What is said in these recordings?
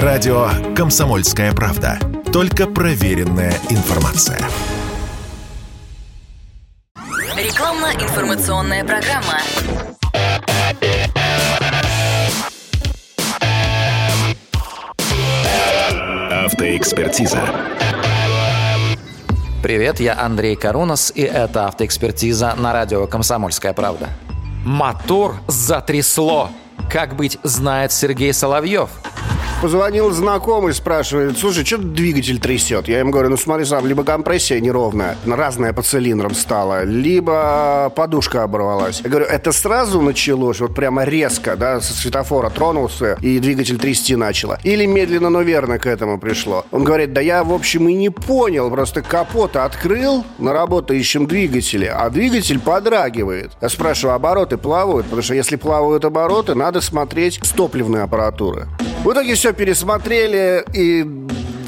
Радио «Комсомольская правда». Только проверенная информация. Рекламно-информационная программа. Автоэкспертиза. Привет, я Андрей Карунас, и это автоэкспертиза на радио «Комсомольская правда». Мотор затрясло. Как быть, знает Сергей Соловьев – Позвонил знакомый, спрашивает, слушай, что двигатель трясет? Я ему говорю, ну смотри сам, либо компрессия неровная, разная по цилиндрам стала, либо подушка оборвалась. Я говорю, это сразу началось, вот прямо резко, да, со светофора тронулся и двигатель трясти начало? Или медленно, но верно к этому пришло? Он говорит, да я, в общем, и не понял, просто капот открыл на работающем двигателе, а двигатель подрагивает. Я спрашиваю, обороты плавают? Потому что если плавают обороты, надо смотреть с топливной аппаратуры. В итоге все пересмотрели и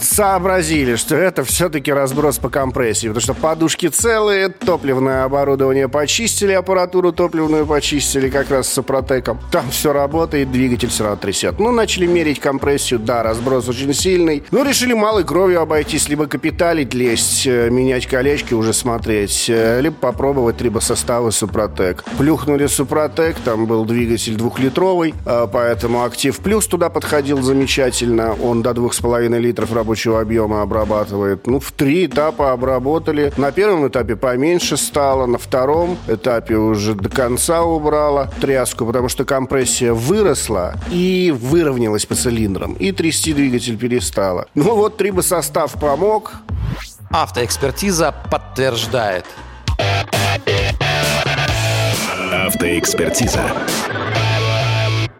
сообразили, что это все-таки разброс по компрессии, потому что подушки целые, топливное оборудование почистили, аппаратуру топливную почистили как раз с Супротеком. Там все работает, двигатель все равно трясет. Ну, начали мерить компрессию, да, разброс очень сильный. Ну, решили малой кровью обойтись, либо капиталить лезть, э, менять колечки уже смотреть, э, либо попробовать либо составы Супротек. Плюхнули Супротек, там был двигатель двухлитровый, э, поэтому Актив Плюс туда подходил замечательно. Он до двух с половиной литров рабочий рабочего объема обрабатывает. Ну, в три этапа обработали. На первом этапе поменьше стало, на втором этапе уже до конца убрала тряску, потому что компрессия выросла и выровнялась по цилиндрам. И трясти двигатель перестала. Ну вот трибосостав помог. Автоэкспертиза подтверждает. Автоэкспертиза.